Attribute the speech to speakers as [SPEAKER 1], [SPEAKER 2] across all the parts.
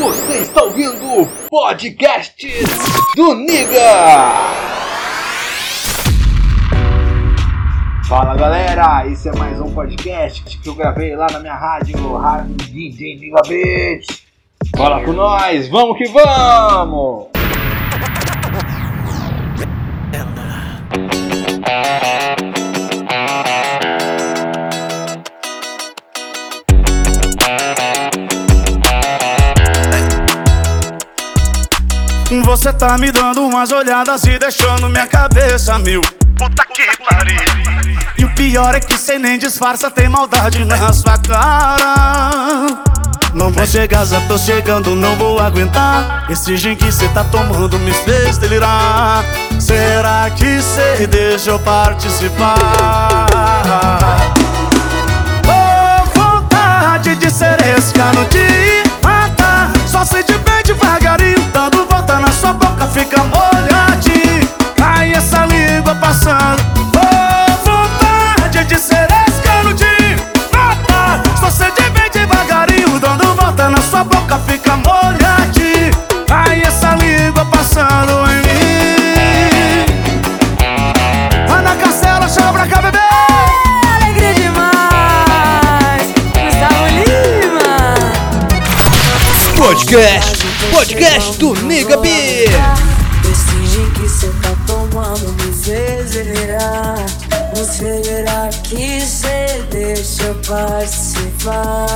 [SPEAKER 1] Você está ouvindo o podcast do Niga. Fala galera, esse é mais um podcast que eu gravei lá na minha rádio, Rádio DJ Niga Beat. Fala com nós, vamos que vamos!
[SPEAKER 2] tá me dando umas olhadas e deixando minha cabeça mil. Puta que pariu. E o pior é que cê nem disfarça, tem maldade na sua cara. Não vou chegar, já tô chegando, não vou aguentar. Esse gin que cê tá tomando me fez delirar. Será que cê deixa eu participar? Oh, vontade de ser esse cara ah, tá, de mata, Só se de
[SPEAKER 1] Podcast, podcast do Miga B.
[SPEAKER 3] Decide que cê tá tomando, me seguirá. Você verá que cê deixa eu participar.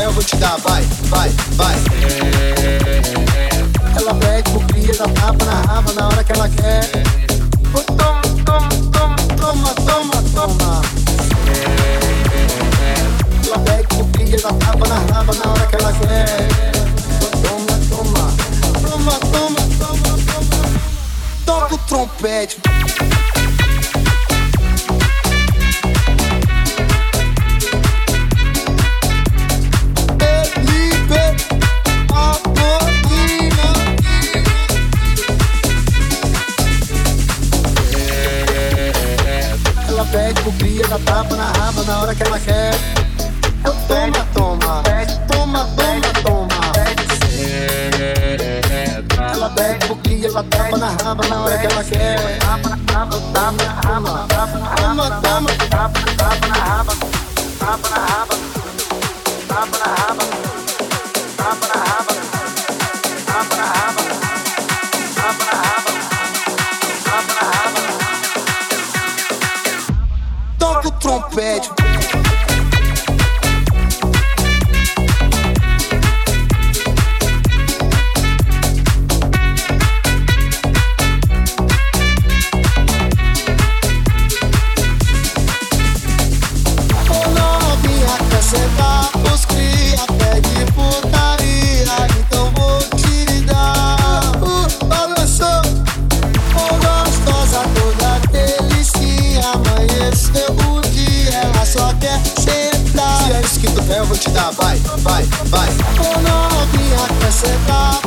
[SPEAKER 4] amanhã eu
[SPEAKER 5] vou te dar, vai, vai, vai. vai, vai.
[SPEAKER 6] Pornografia acrescentar.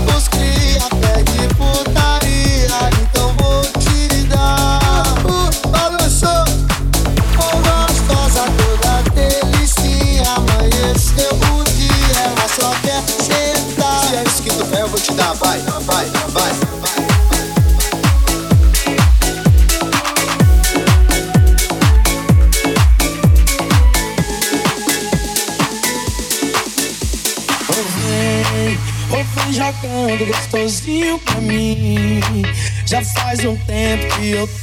[SPEAKER 6] up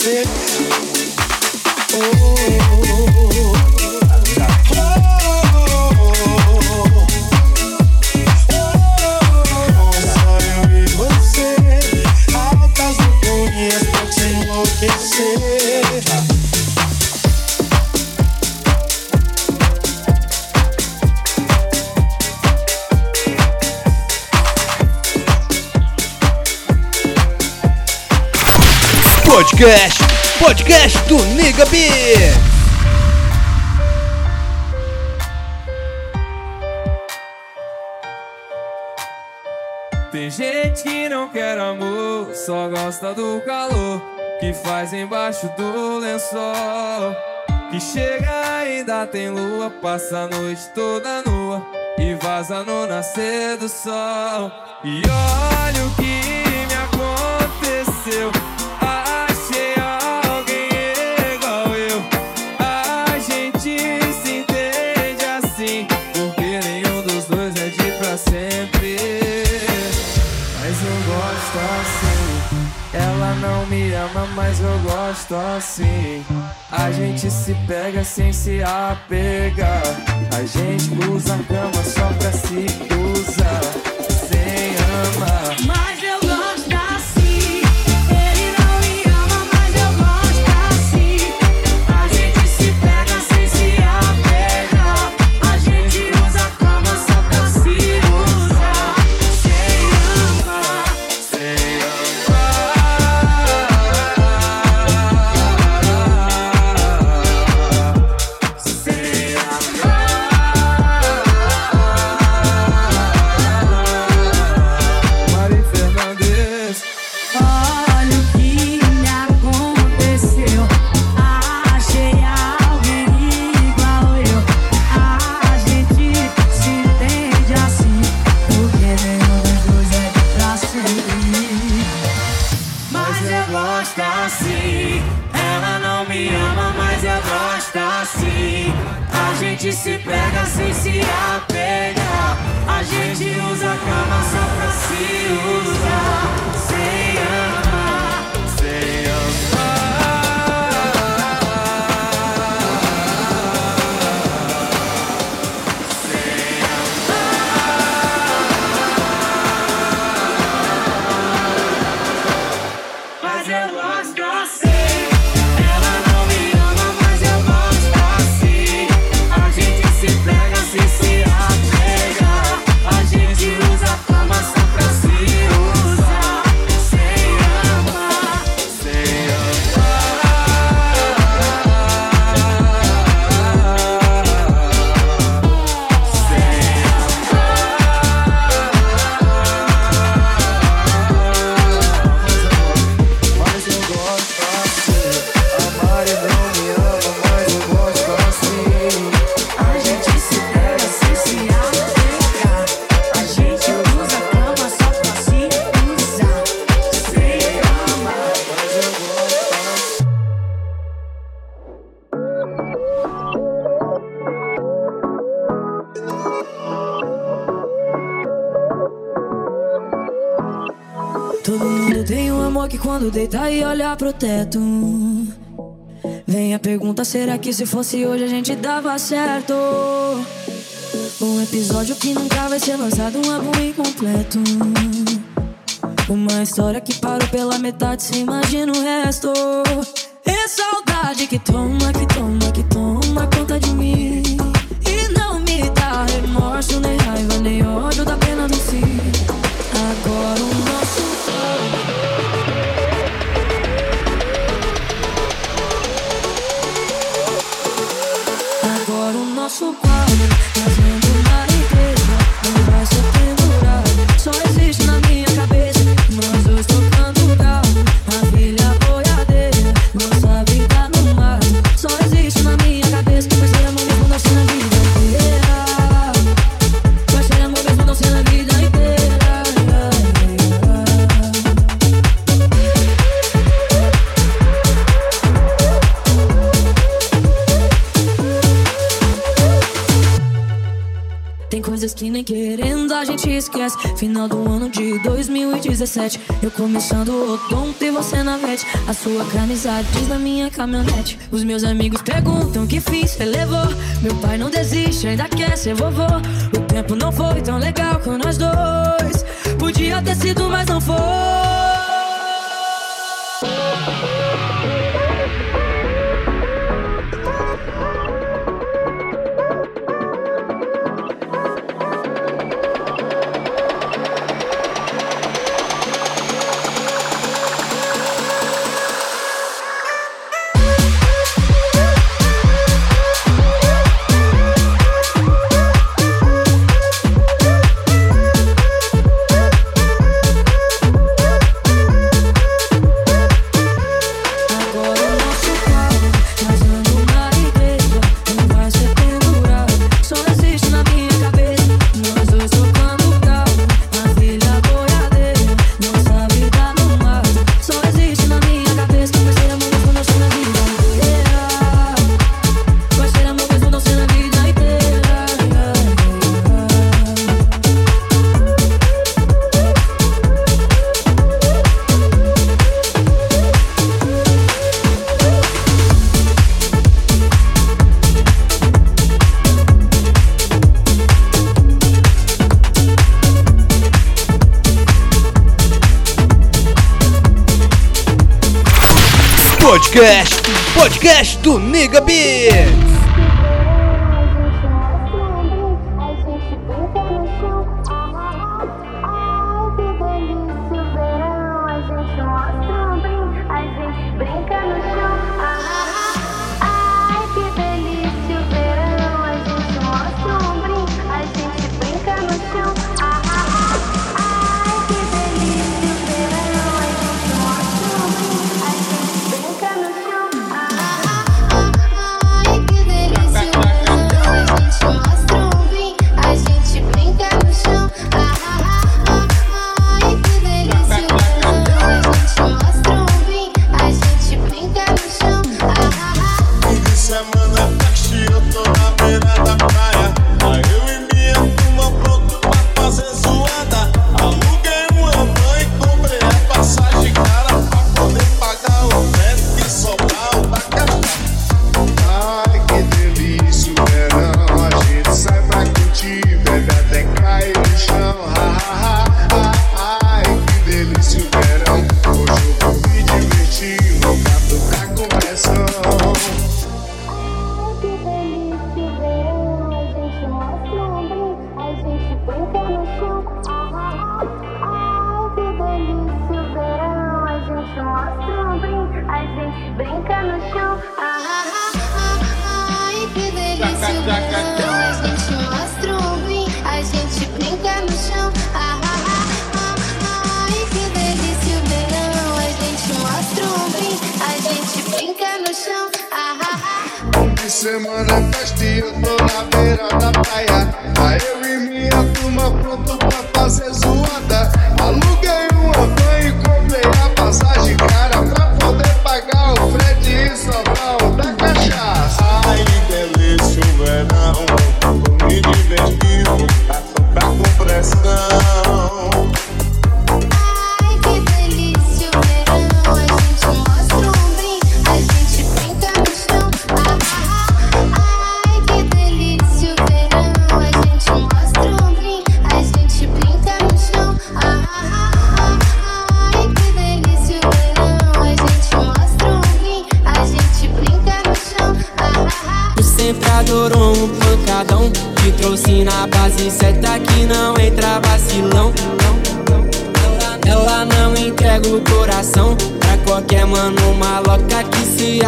[SPEAKER 6] enlouquecer.
[SPEAKER 7] Podcast, podcast do Nigga B.
[SPEAKER 8] Tem gente que não quer amor, só gosta do calor que faz embaixo do lençol. Que chega ainda tem lua, passa a noite toda nua e vaza no nascer do sol. E olha o que me aconteceu. Não me ama, mas eu gosto assim. A gente se pega sem se apegar. A gente usa a cama só pra se usar.
[SPEAKER 9] Assim. Ela não me ama, mas eu gosto assim. A gente se pega sem se apegar. A gente usa a cama só pra se usar. Eu tenho um amor que quando deitar e olhar pro teto Vem a pergunta, será que se fosse hoje a gente dava certo? Um episódio que nunca vai ser lançado, um álbum incompleto.
[SPEAKER 10] Uma história que parou pela metade, se imagina o resto. É saudade que toma, que toma, que toma conta de mim. E não me dá remorso, nem raiva, nem ódio. Final do ano de 2017 Eu começando o outono e você na vete A sua camisa diz na minha caminhonete. Os meus amigos perguntam o que fiz, cê levou. Meu pai não desiste, ainda quer ser vovô. O tempo não foi tão legal com nós dois.
[SPEAKER 11] Podcast, podcast do
[SPEAKER 12] Niga Beer. Na festa eu tô na beira da praia. Aí eu e minha turma pronto pra fazer
[SPEAKER 13] zoom.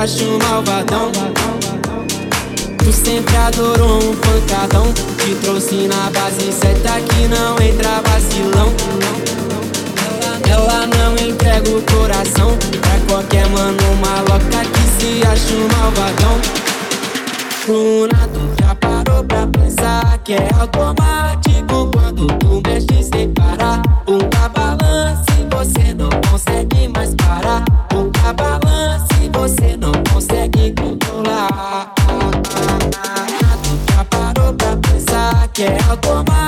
[SPEAKER 13] acho malvadão. Tu sempre adorou um pancadão. Te trouxe na base certa que não entra vacilão. Ela não entrega o coração. Pra qualquer mano maloca que se acha um malvadão. Luna, tu já parou pra pensar Que é automático quando tu mexe sem parar. Um balança e você não consegue mais parar. Um balança Tu Já parou pra pensar que é automático?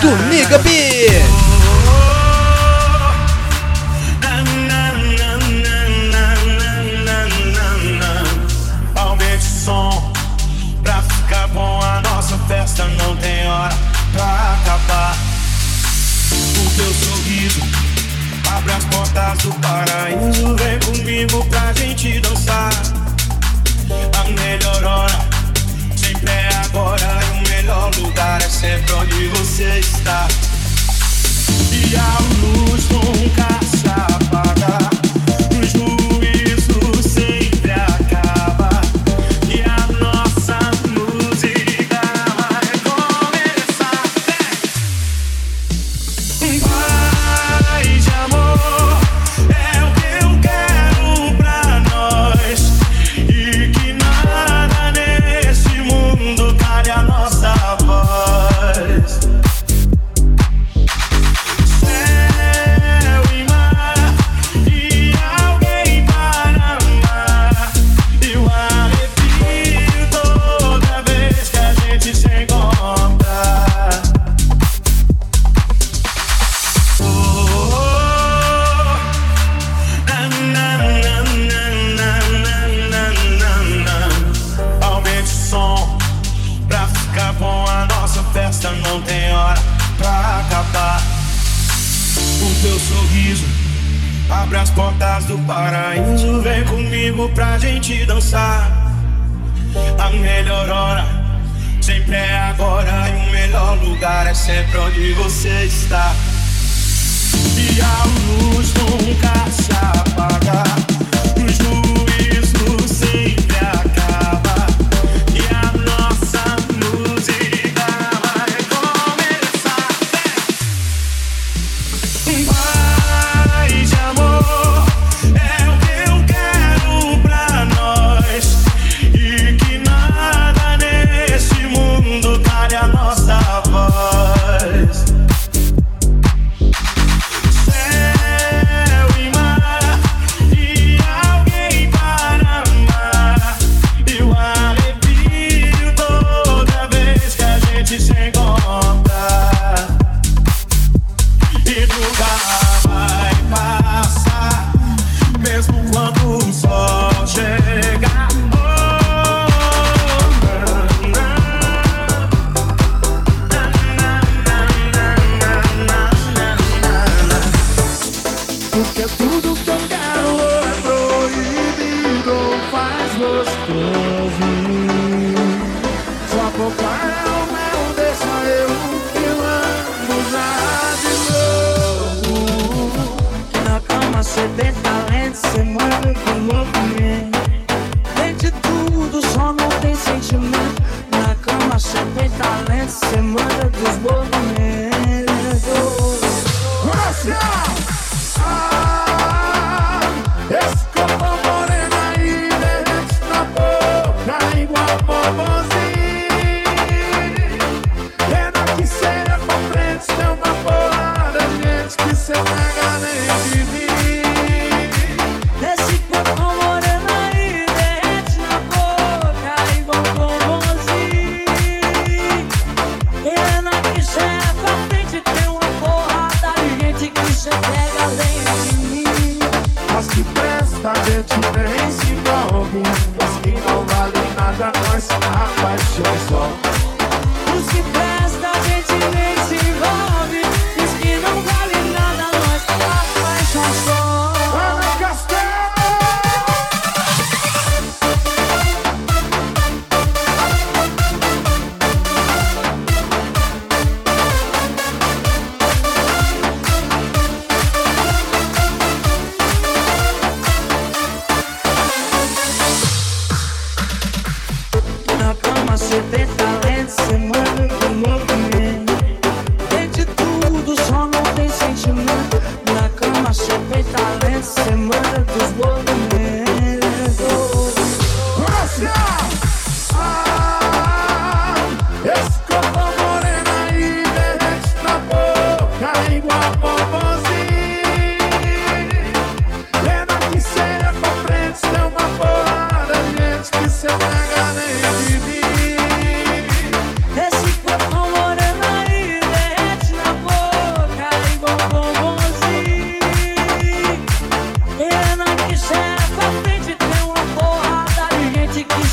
[SPEAKER 13] 炖那个逼。luz.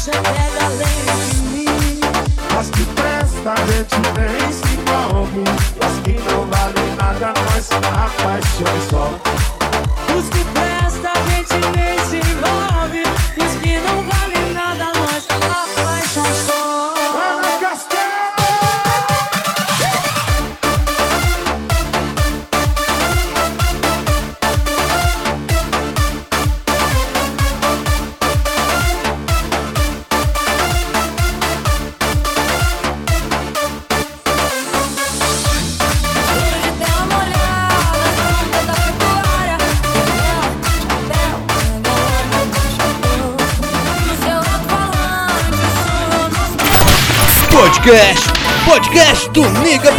[SPEAKER 13] você
[SPEAKER 14] de
[SPEAKER 12] mim. As
[SPEAKER 15] que presta a gente vence. As que não valem nada, mais a paixão.
[SPEAKER 10] podcast do
[SPEAKER 9] Miga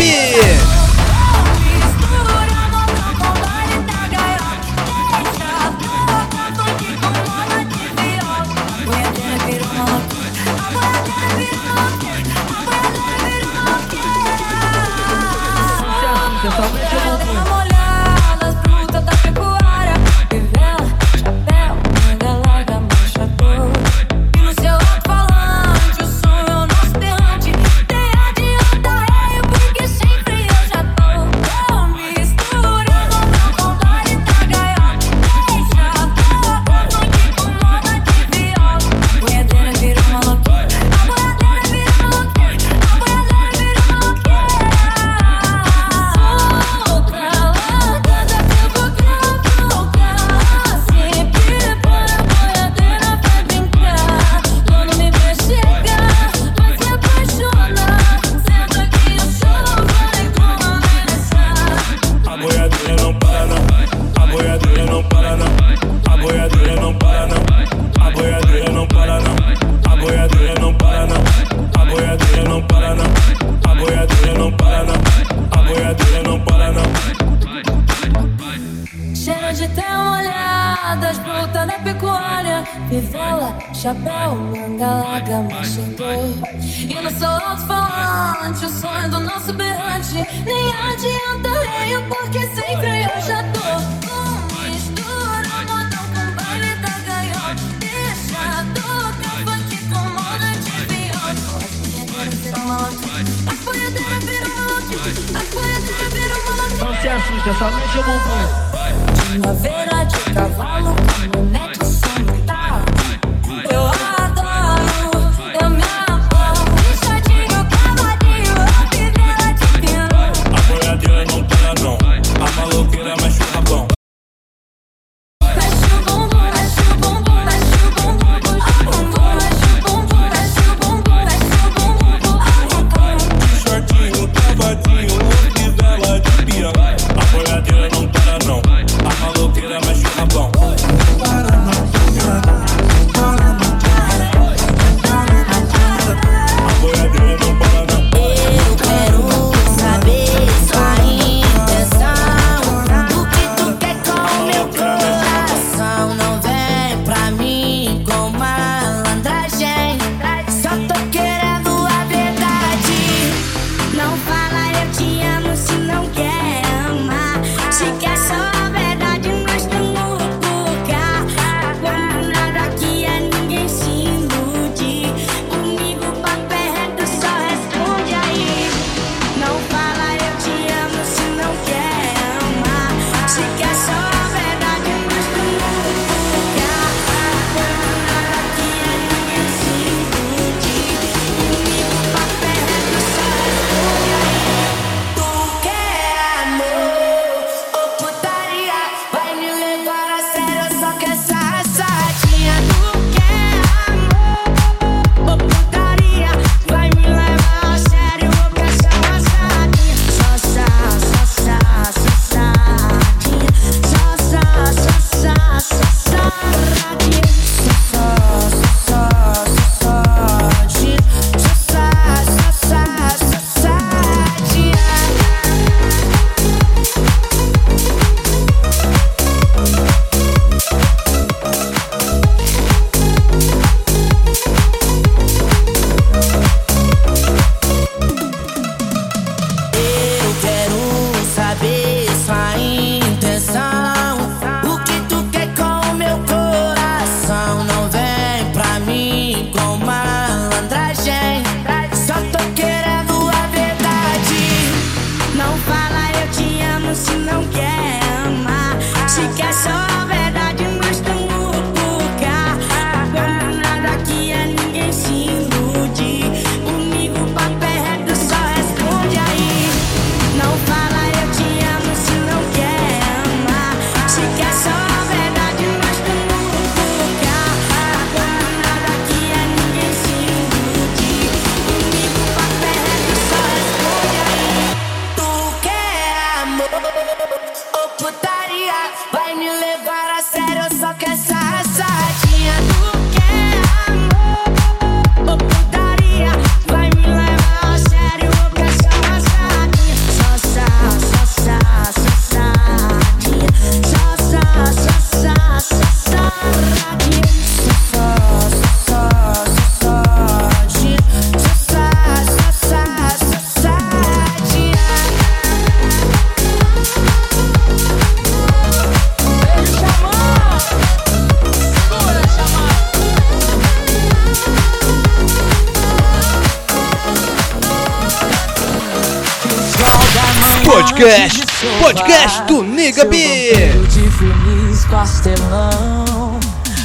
[SPEAKER 8] Podcast, podcast do Niga B.
[SPEAKER 16] de verniz pastelão,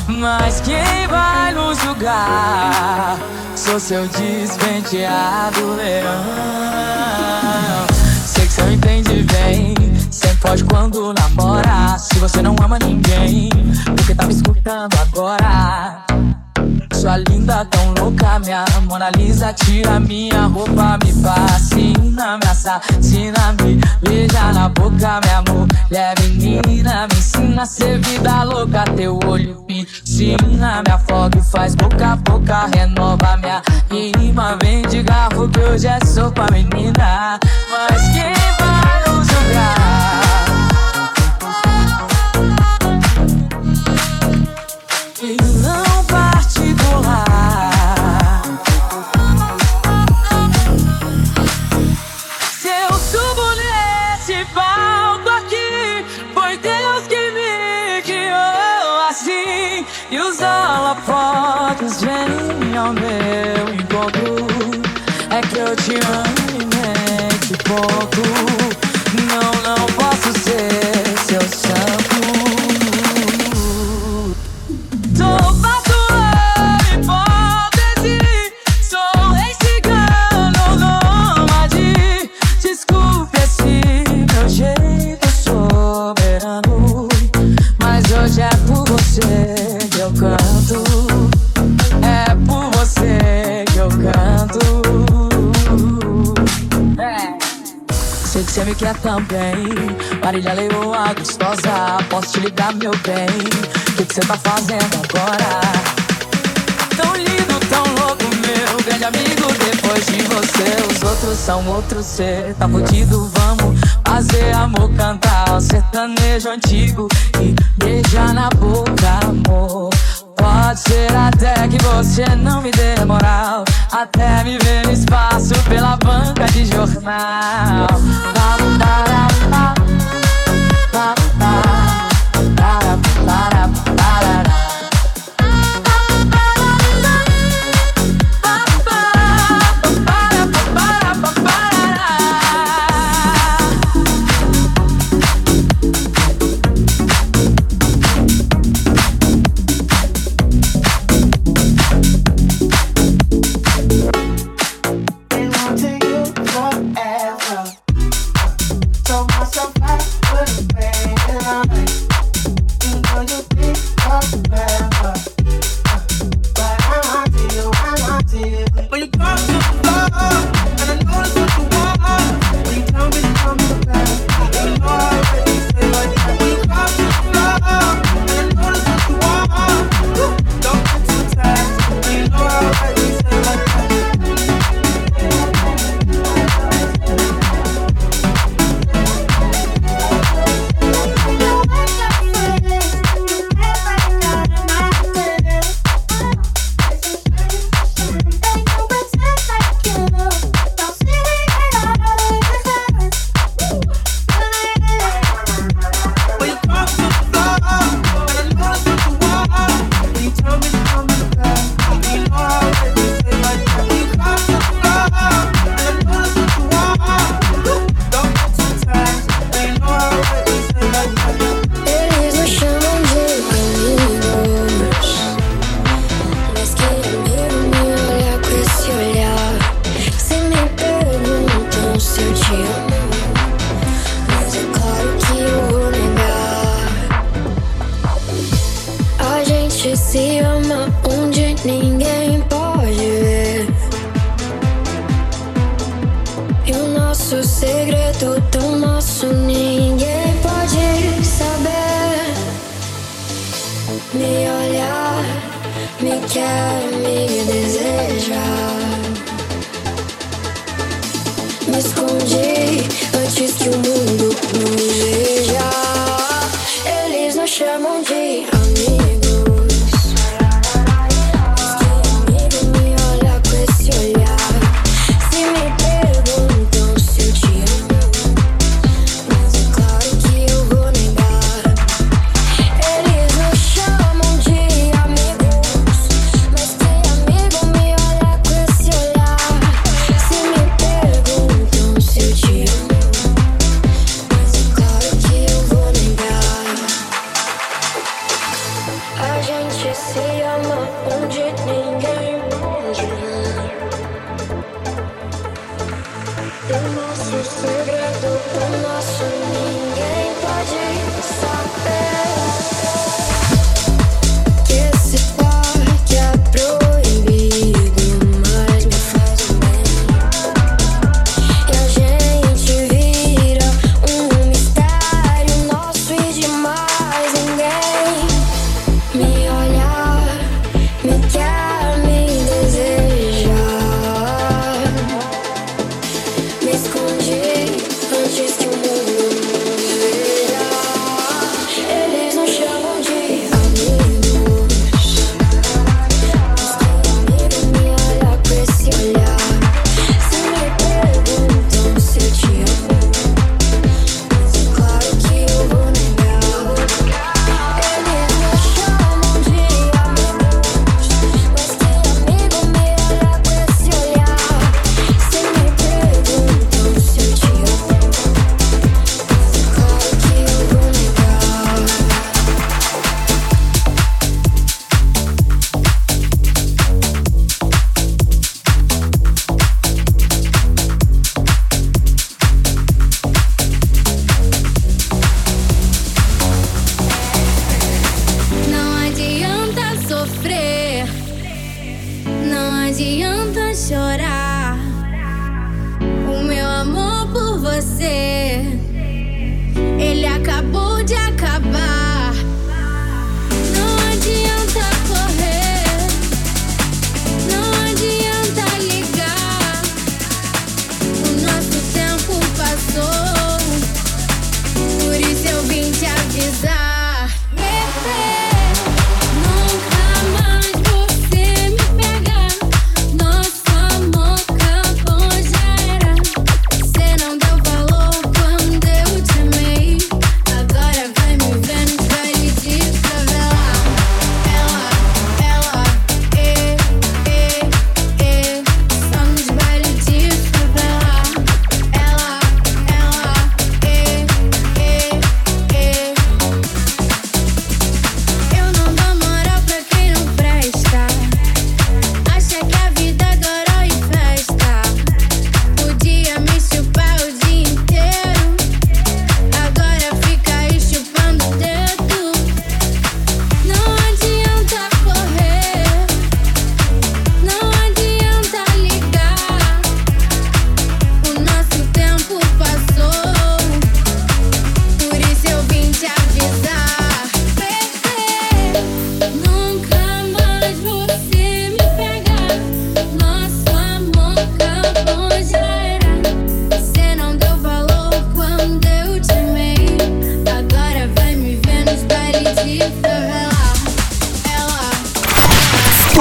[SPEAKER 16] mas quem vai nos julgar? Sou seu desventeado leão. Sei que você não entende bem, sempre foge quando namora. Se você não ama ninguém, porque tá me escutando agora? sua linda, tão louca, minha Mona Lisa. Tira minha roupa, me fascina, me assassina, me beija na boca, minha mulher menina. Me ensina a ser vida louca, teu olho me ensina. Me afoga e faz boca a boca, renova minha rima. Vem de garfo que hoje é sopa, menina. Mas quem que eu te ame, né? Que pouco. já leoa gostosa. Posso te ligar, meu bem? O que, você tá fazendo agora? Tão lindo, tão louco, meu grande amigo. Depois de você, os outros são outro ser. Tá fudido, vamos fazer amor, cantar. Sertanejo antigo e beijar na boca, amor. Pode ser até que você não me dê moral Até me ver no espaço pela banca de jornal
[SPEAKER 17] Vamos pop.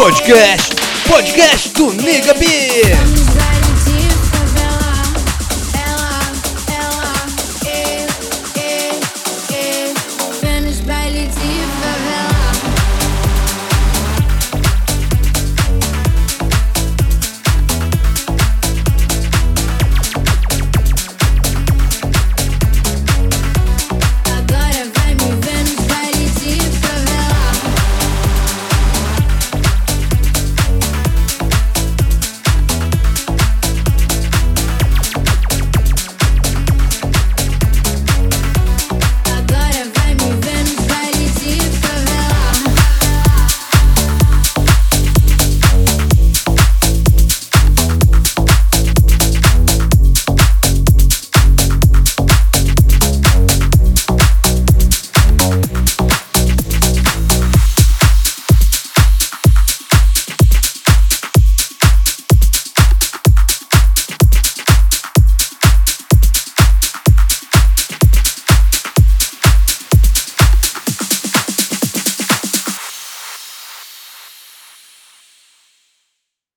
[SPEAKER 8] Podcast, podcast do Nigga B.